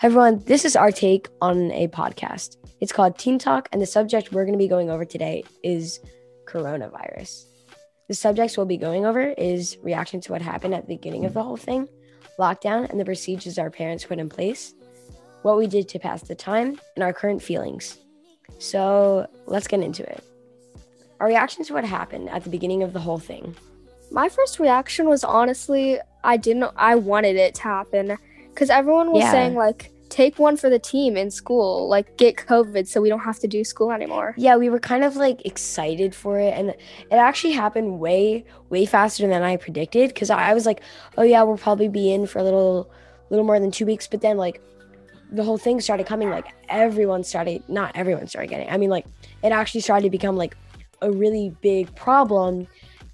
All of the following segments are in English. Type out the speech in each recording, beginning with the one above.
everyone, this is our take on a podcast. It's called Teen Talk, and the subject we're going to be going over today is coronavirus. The subjects we'll be going over is reaction to what happened at the beginning of the whole thing, lockdown, and the procedures our parents put in place, what we did to pass the time, and our current feelings. So let's get into it. Our reaction to what happened at the beginning of the whole thing. My first reaction was honestly, I didn't, I wanted it to happen because everyone was Yeah. saying, like, take one for the team in school, like, get COVID so we don't have to do school anymore. Yeah, we were kind of like excited for it, and it actually happened way, way faster than I predicted. Because I I was like, "Oh yeah, we'll probably be in for a little, little more than two weeks." But then like, the whole thing started coming. Like everyone started, not everyone started getting. it. I mean, like it actually started to become like a really big problem,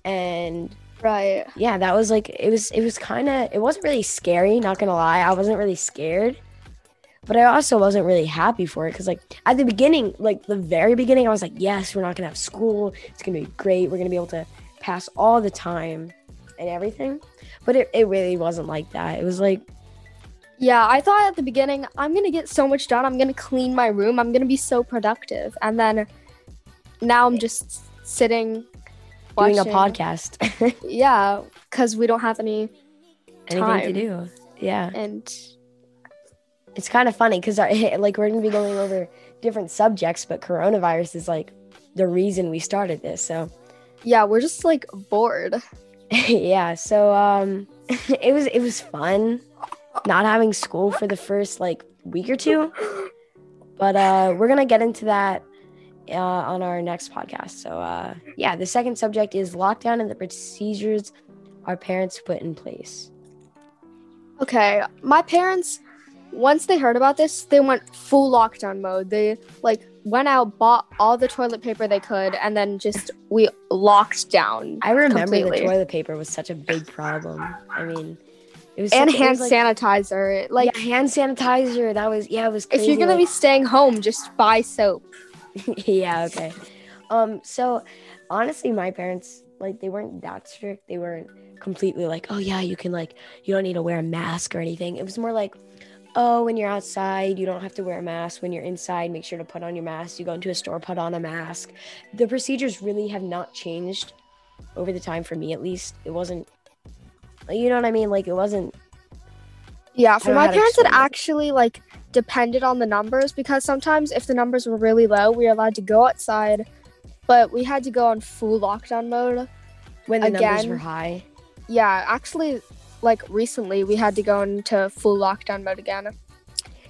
and Right. yeah, that was like it was. It was kind of. It wasn't really scary. Not gonna lie, I wasn't really scared. But I also wasn't really happy for it because, like, at the beginning, like the very beginning, I was like, yes, we're not gonna have school. It's gonna be great. We're gonna be able to pass all the time and everything. But it, it really wasn't like that. It was like, Yeah, I thought at the beginning, I'm going to get so much done. I'm going to clean my room. I'm going to be so productive. And then now I'm just sitting doing a podcast. Yeah, because we don't have any. Anything to do. Yeah. And It's kind of funny because, like, we're gonna be going over different subjects, but coronavirus is like the reason we started this. So, yeah, we're just like bored. yeah so um it was it was fun not having school for the first like week or two but uh we're gonna get into that uh, on our next podcast so uh yeah the second subject is lockdown and the procedures our parents put in place Okay, my parents, once they heard about this, they went full lockdown mode. They like went out, bought all the toilet paper they could, and then just we locked down. i remember Completely. the toilet paper was such a big problem i mean it was and such- hand was, like, sanitizer. Like, yeah, hand sanitizer that was yeah it was if you're gonna like- be staying home, just buy soap. yeah, okay. Um, so honestly, my parents like they weren't that strict. They weren't completely like, oh yeah, you can like you don't need to wear a mask or anything. It was more like, oh, when you're outside, you don't have to wear a mask. When you're inside, make sure to put on your mask. You go into a store, put on a mask. The procedures really have not changed over the time for me at least. It wasn't you know what I mean? Like it wasn't Yeah, for my parents, it. actually like depended on the numbers because sometimes if the numbers were really low, we were allowed to go outside, but we had to go on full lockdown mode. when the numbers Again, were high. Yeah, actually, like recently, we had to go into full lockdown mode again.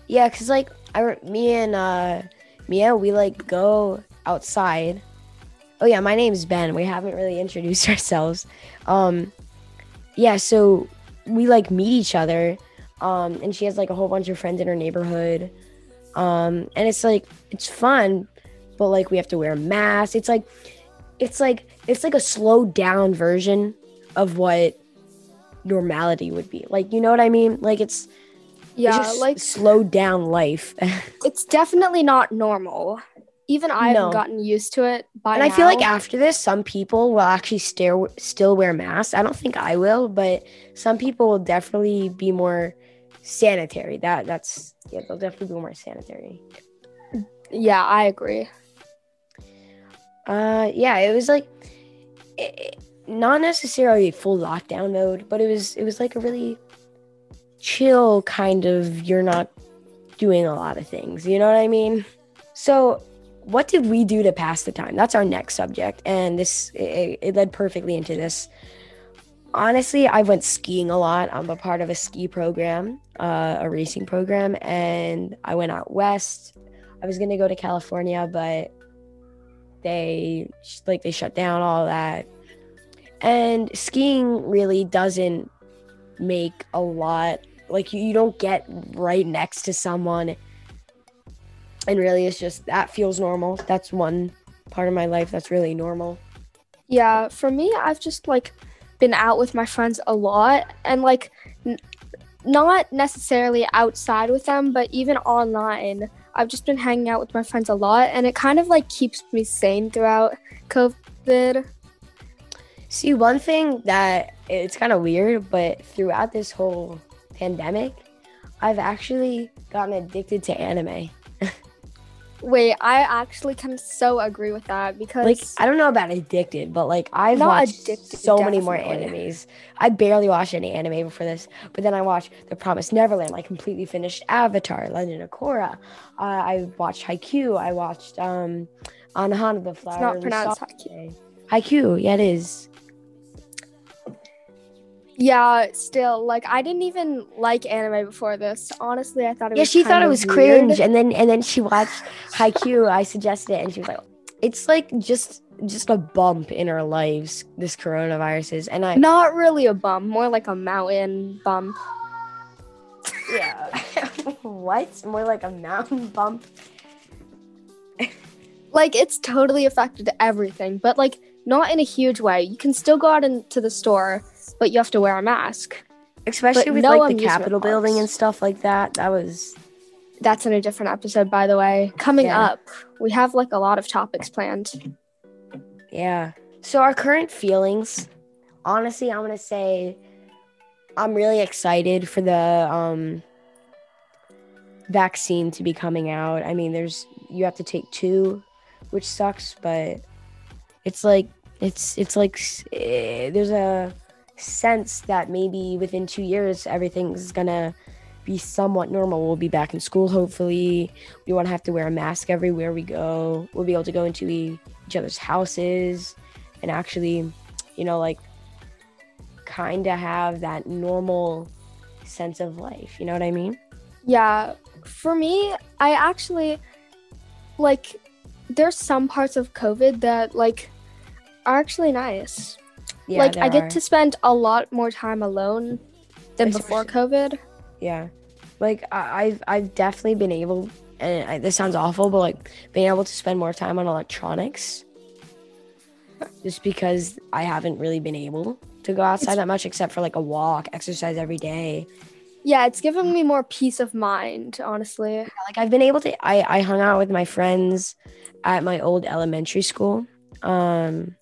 Yeah, cause like I, me and uh, Mia, we like go outside. Oh yeah, my name's Ben. We haven't really introduced ourselves. Um, yeah, so we like meet each other. Um, and she has like a whole bunch of friends in her neighborhood. Um, and it's like it's fun, but like we have to wear masks. It's like, it's like it's like a slowed down version of what normality would be. Like you know what I mean? Like it's it's Yeah, just like slowed down life. it's definitely not normal. Even I No. haven't gotten used to it by And I feel like after this, some people will actually stare, still wear masks. I don't think I will, but some people will definitely be more sanitary. That that's yeah, they'll definitely be more sanitary. yeah, I agree. Uh, yeah, it was like it, it- not necessarily full lockdown mode, but it was it was like a really chill kind of. You're not doing a lot of things. You know what I mean? So, what did we do to pass the time? That's our next subject, and this it, it led perfectly into this. Honestly, I went skiing a lot. I'm a part of a ski program, uh, a racing program, and I went out west. I was gonna go to California, but they like they shut down all that. And skiing really doesn't make a lot like you, you don't get right next to someone and really it's just that feels normal that's one part of my life that's really normal Yeah, for me, I've just like been out with my friends a lot and like n- not necessarily outside with them, but even online. I've just been hanging out with my friends a lot and it kind of like keeps me sane throughout COVID. see one thing that it's kind of weird but throughout this whole pandemic I've actually gotten addicted to anime. Wait, I actually can so agree with that because Like I don't know about addicted, but like I've watched addicted, so many more definitely. animes. I barely watched any anime before this, but then I watched The Promised Neverland. I completely finished Avatar, Legend of Korra. Uh, I watched Haikyuu. I watched um, Anohana the Flower. it's not pronounced Haikyuu. Haikyuu. Yeah, it is. Yeah, still like I didn't even like anime before this. Honestly, I thought it Yeah, was Yeah, she thought it was weird. cringe, and then and then she watched Haikyuu. I suggested it, and she was like, "It's like just just a bump in our lives. This coronavirus is." And I Not really a bump, more like a mountain bump. yeah, what? More like a mountain bump. Like it's totally affected everything, but like not in a huge way. You can still go out into the store, but you have to wear a mask. Especially But with no like the Capitol building and stuff like that. That was That's in a different episode, by the way. Coming Yeah. up, we have like a lot of topics planned. yeah. So our current feelings, honestly, I'm gonna say, I'm really excited for the um vaccine to be coming out. I mean, there's you have to take two, which sucks, but it's like it's it's like eh, there's a sense that maybe within two years everything's gonna be somewhat normal. We'll be back in school, hopefully. We won't have to wear a mask everywhere we go. We'll be able to go into each other's houses and actually, you know, like kind of have that normal sense of life. You know what I mean? Yeah, for me, I actually like there's some parts of COVID that like are actually nice. Yeah. like I get are. to spend a lot more time alone than Especially- before COVID. Yeah, like I, I've I've definitely been able, and I, this sounds awful, but like being able to spend more time on electronics, just because I haven't really been able to go outside It's- that much, except for like a walk, exercise every day. Yeah, it's given me more peace of mind, honestly. Like I've been able to, I I hung out with my friends at my old elementary school. Um,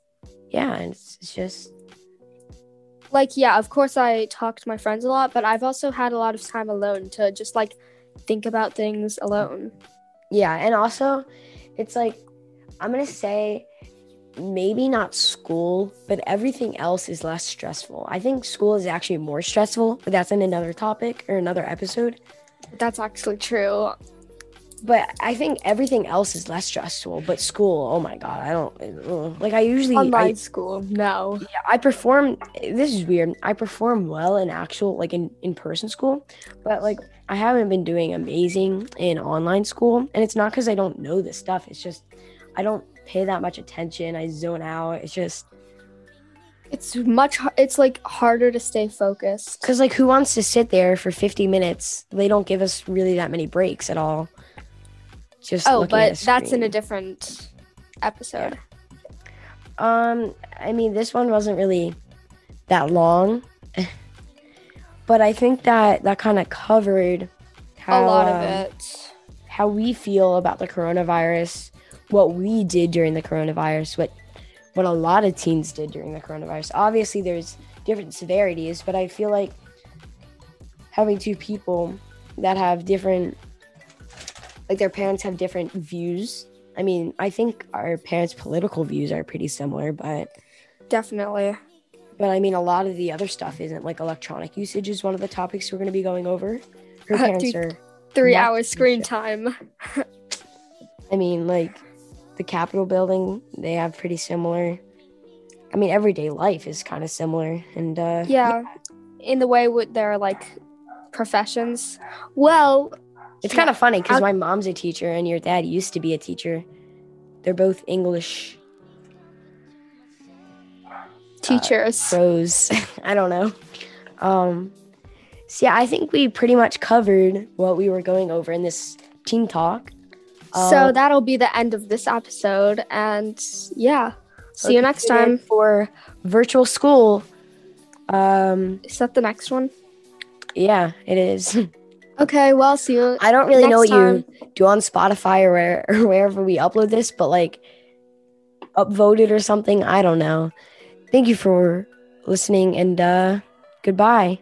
yeah, and it's, it's just Like, yeah, of course I talk to my friends a lot, but I've also had a lot of time alone to just like think about things alone. Yeah, and also it's like I'm gonna say maybe not school, but everything else is less stressful. I think school is actually more stressful, but that's in another topic or another episode. That's actually true. But I think everything else is less stressful. But school, oh my god, I don't ugh. like. I usually Online I, school, no. yeah, I perform. This is weird. I perform well in actual like in in person school, but like I haven't been doing amazing in online school, and it's not because I don't know this stuff. It's just I don't pay that much attention. I zone out. It's just It's much. It's like harder to stay focused. because like who wants to sit there for 50 minutes? They don't give us really that many breaks at all. Just Oh, but that's in a different episode. Um, I mean, this one wasn't really that long, but I think that that kind of covered how a lot of um, it. how we feel about the coronavirus, what we did during the coronavirus, what what a lot of teens did during the coronavirus. Obviously, there's different severities, but I feel like having two people that have different, like their parents have different views. I mean, I think our parents' political views are pretty similar, but Definitely. but I mean, a lot of the other stuff isn't. Like electronic usage is one of the topics we're going to be going over. Her Uh, parents dude. are. Three hours screen time. I mean, like the Capitol building, they have pretty similar. I mean, everyday life is kind of similar, and uh, Yeah. In the way with their like professions. Well, it's kind of funny because my mom's a teacher and your dad used to be a teacher. They're both English teachers. pros. I don't know. Um, so yeah, I think we pretty much covered what we were going over in this team talk. so Um, that'll be the end of this episode. And yeah. See you next time. for virtual school. Um, Is that the next one? yeah, it is. Okay, well, see you. I don't really know what Next you do on Spotify or, where, or wherever we upload this, but like upvote it or something. I don't know. Thank you for listening and uh, goodbye.